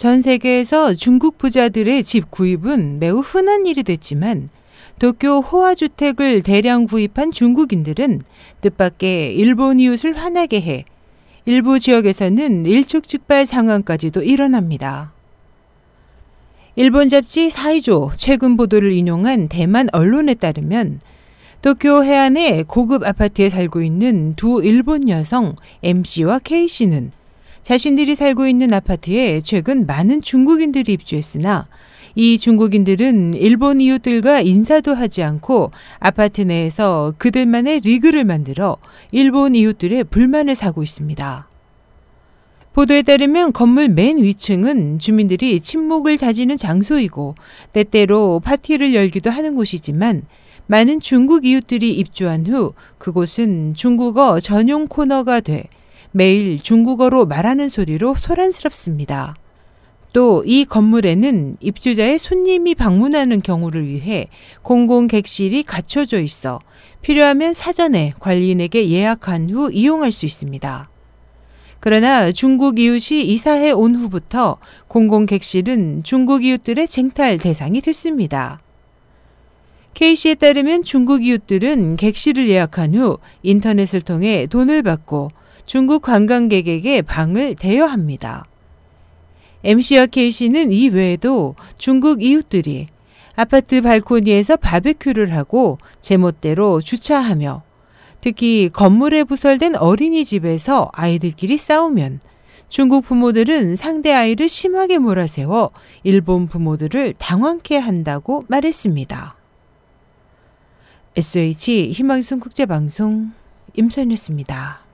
전 세계에서 중국 부자들의 집 구입은 매우 흔한 일이 됐지만 도쿄 호화 주택을 대량 구입한 중국인들은 뜻밖의 일본 이웃을 화나게 해 일부 지역에서는 일촉즉발 상황까지도 일어납니다. 일본 잡지 사이조 최근 보도를 인용한 대만 언론에 따르면 도쿄 해안의 고급 아파트에 살고 있는 두 일본 여성 M씨와 K씨는 자신들이 살고 있는 아파트에 최근 많은 중국인들이 입주했으나 이 중국인들은 일본 이웃들과 인사도 하지 않고 아파트 내에서 그들만의 리그를 만들어 일본 이웃들의 불만을 사고 있습니다. 보도에 따르면 건물 맨 위층은 주민들이 침묵을 다지는 장소이고 때때로 파티를 열기도 하는 곳이지만 많은 중국 이웃들이 입주한 후 그곳은 중국어 전용 코너가 돼 매일 중국어로 말하는 소리로 소란스럽습니다. 또 이 건물에는 입주자의 손님이 방문하는 경우를 위해 공공 객실이 갖춰져 있어 필요하면 사전에 관리인에게 예약한 후 이용할 수 있습니다. 그러나 중국 이웃이 이사해 온 후부터 공공 객실은 중국 이웃들의 쟁탈 대상이 됐습니다. K씨에 따르면 중국 이웃들은 객실을 예약한 후 인터넷을 통해 돈을 받고 중국 관광객에게 방을 대여합니다. MC와 K씨는 이 외에도 중국 이웃들이 아파트 발코니에서 바베큐를 하고 제멋대로 주차하며 특히 건물에 부설된 어린이집에서 아이들끼리 싸우면 중국 부모들은 상대 아이를 심하게 몰아세워 일본 부모들을 당황케 한다고 말했습니다. SH 희망성 국제방송 임선이었습니다.